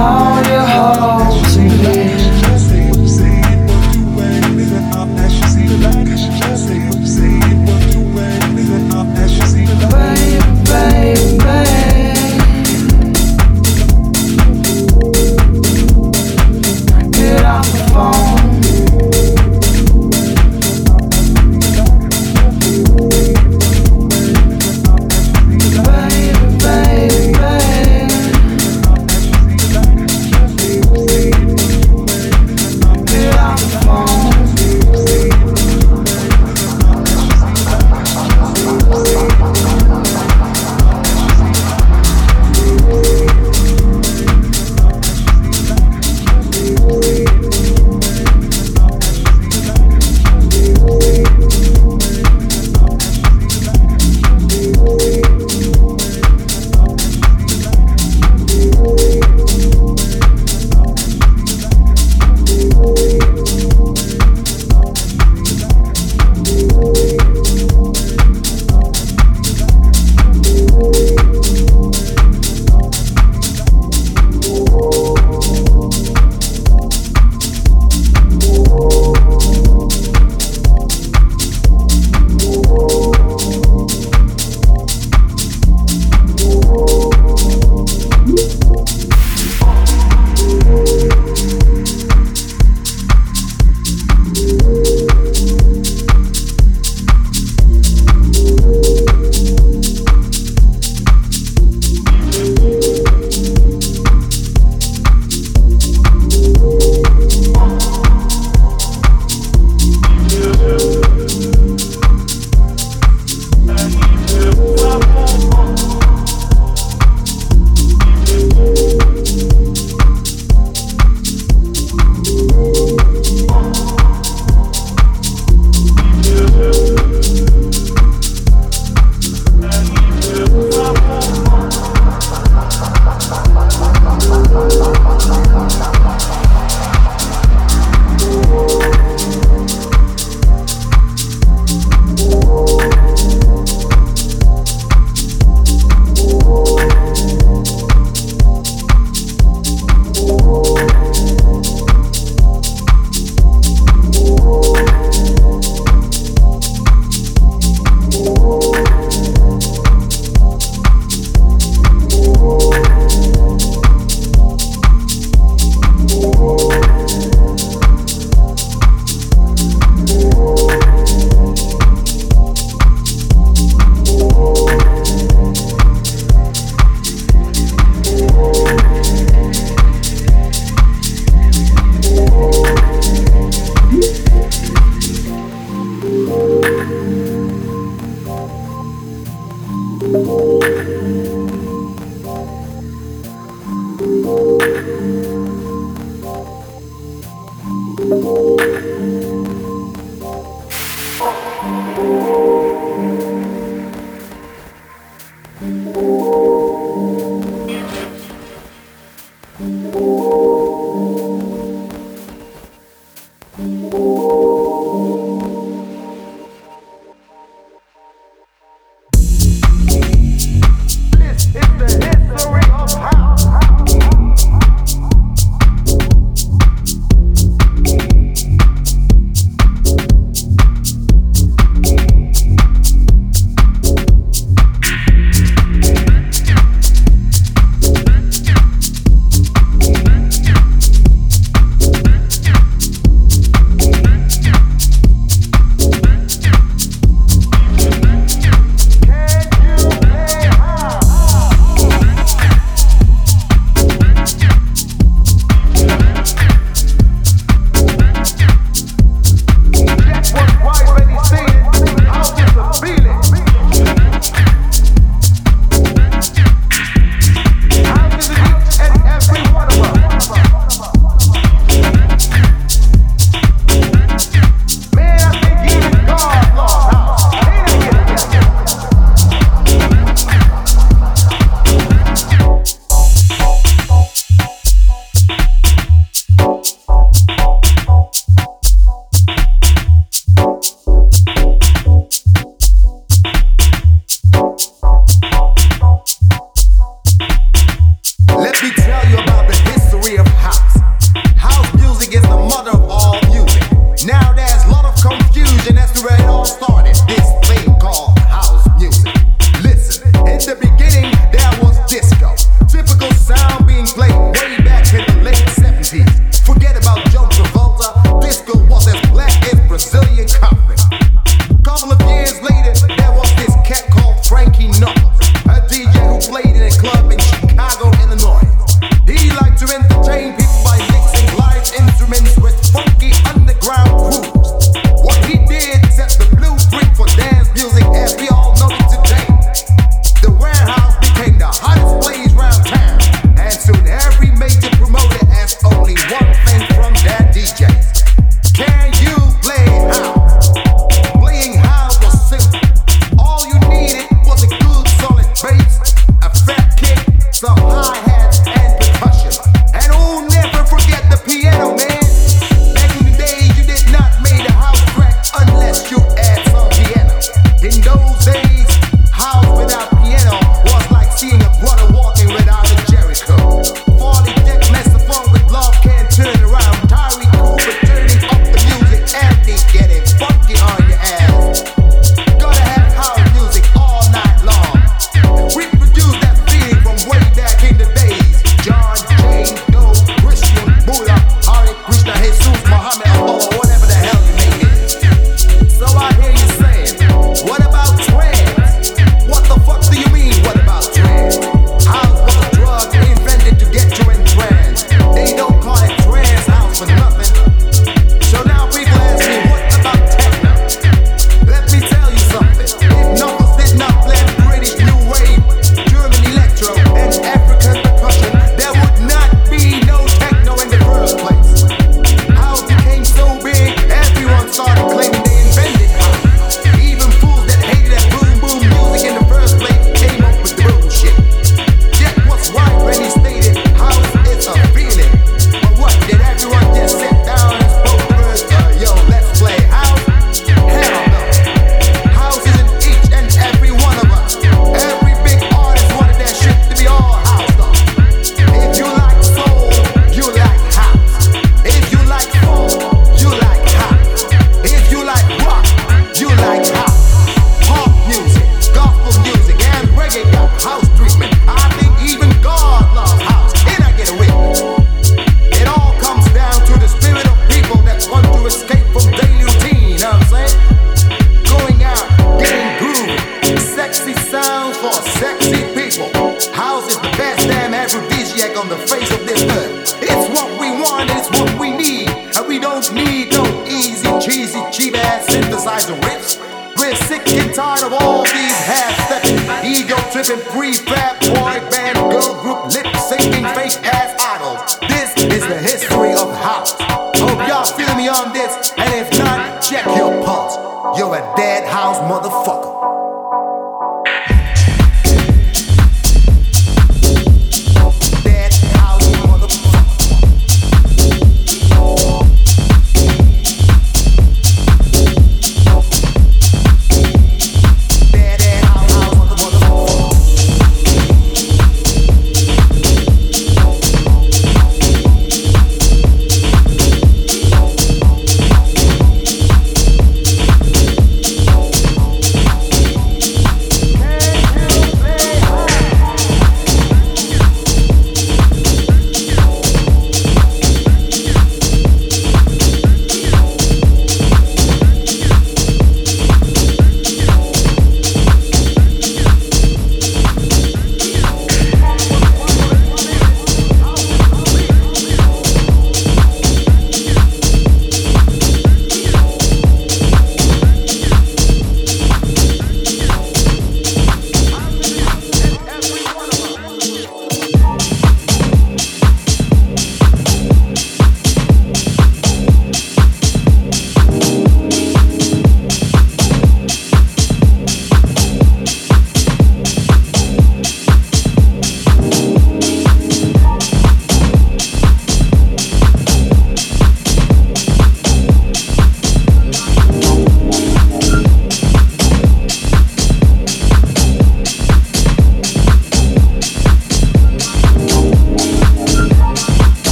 Oh.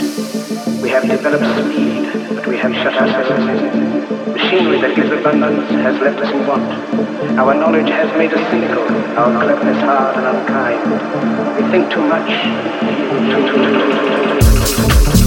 We have developed speed, but we have shut ourselves in. Machinery that gives abundance has left us in want. Our knowledge has made us cynical, our cleverness hard and unkind. We think too much, too, too, too,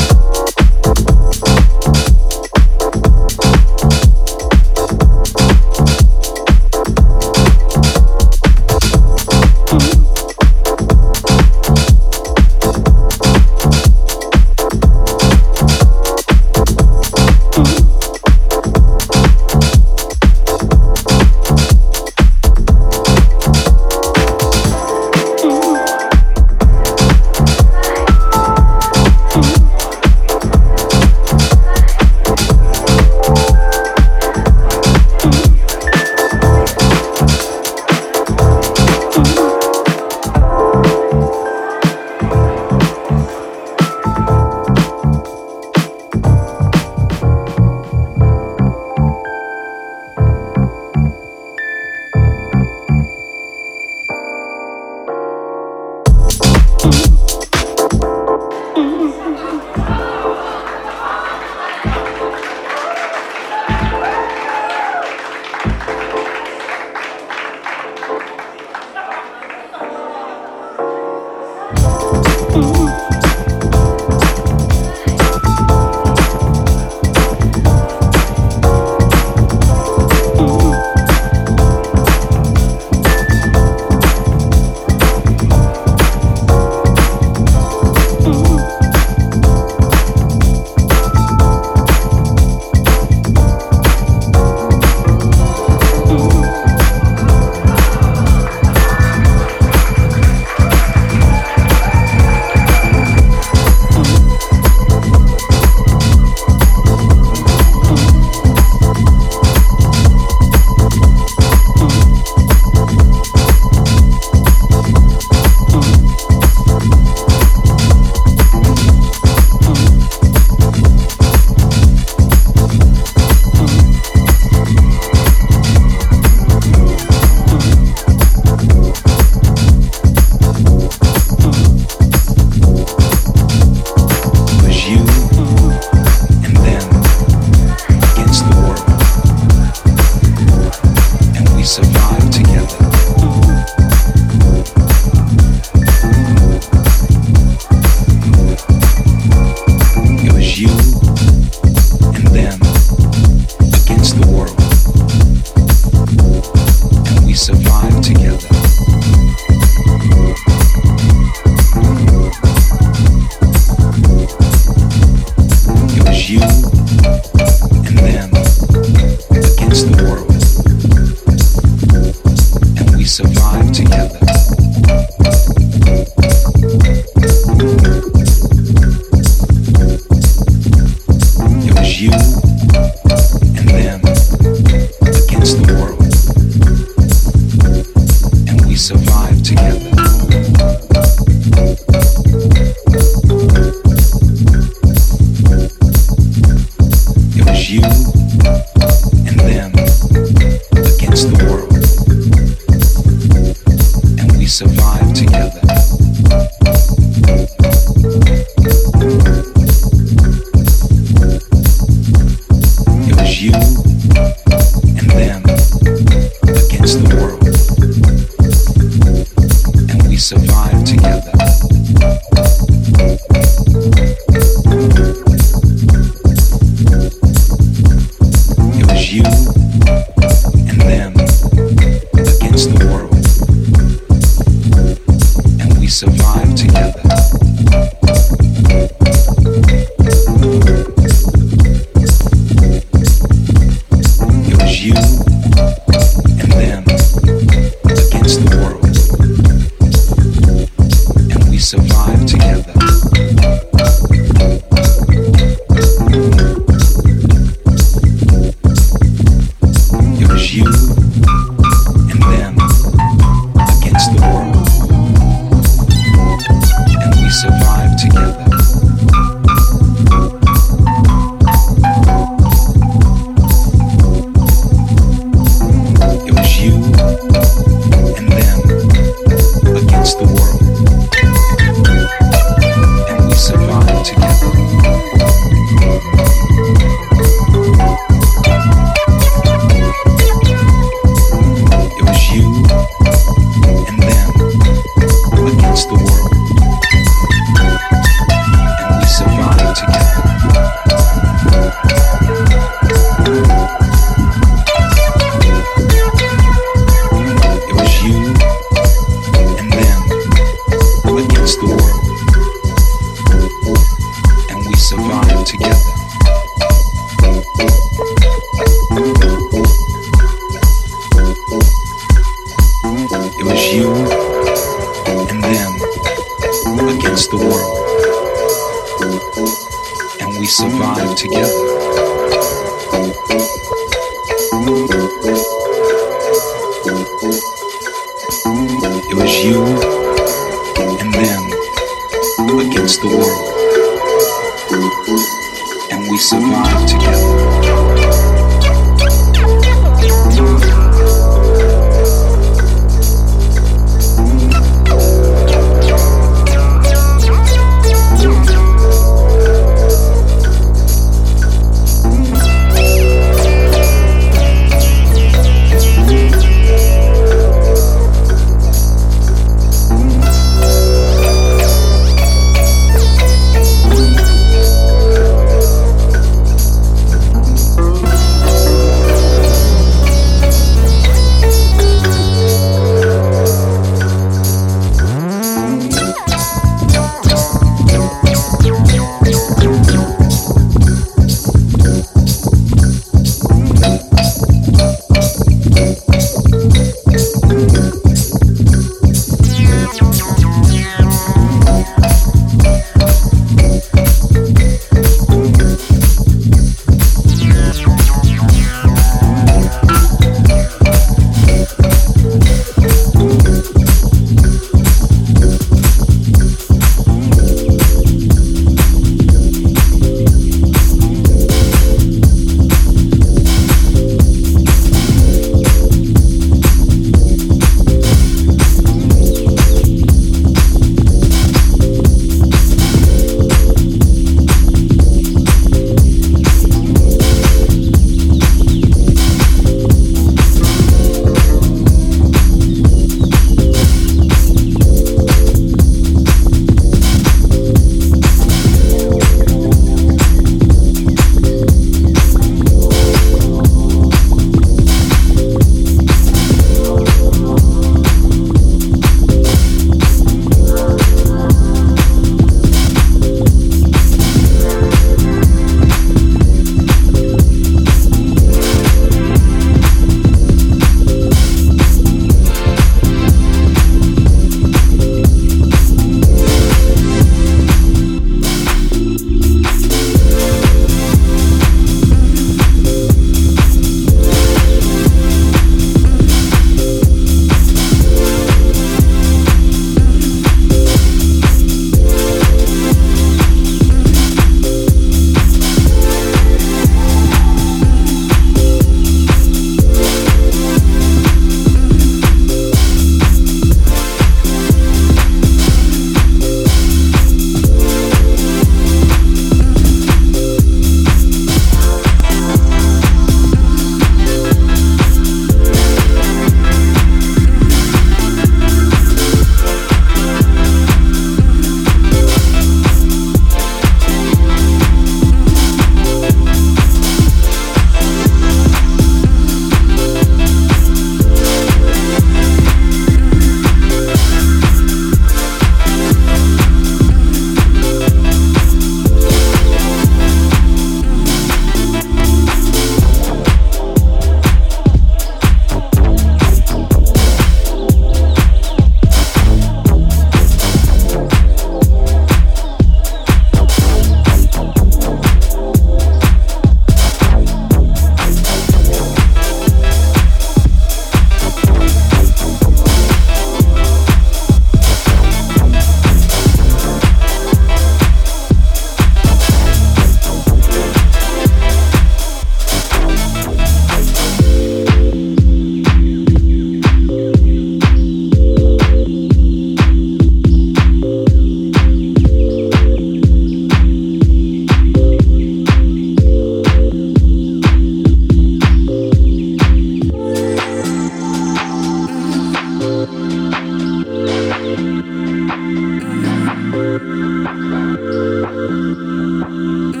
Mm.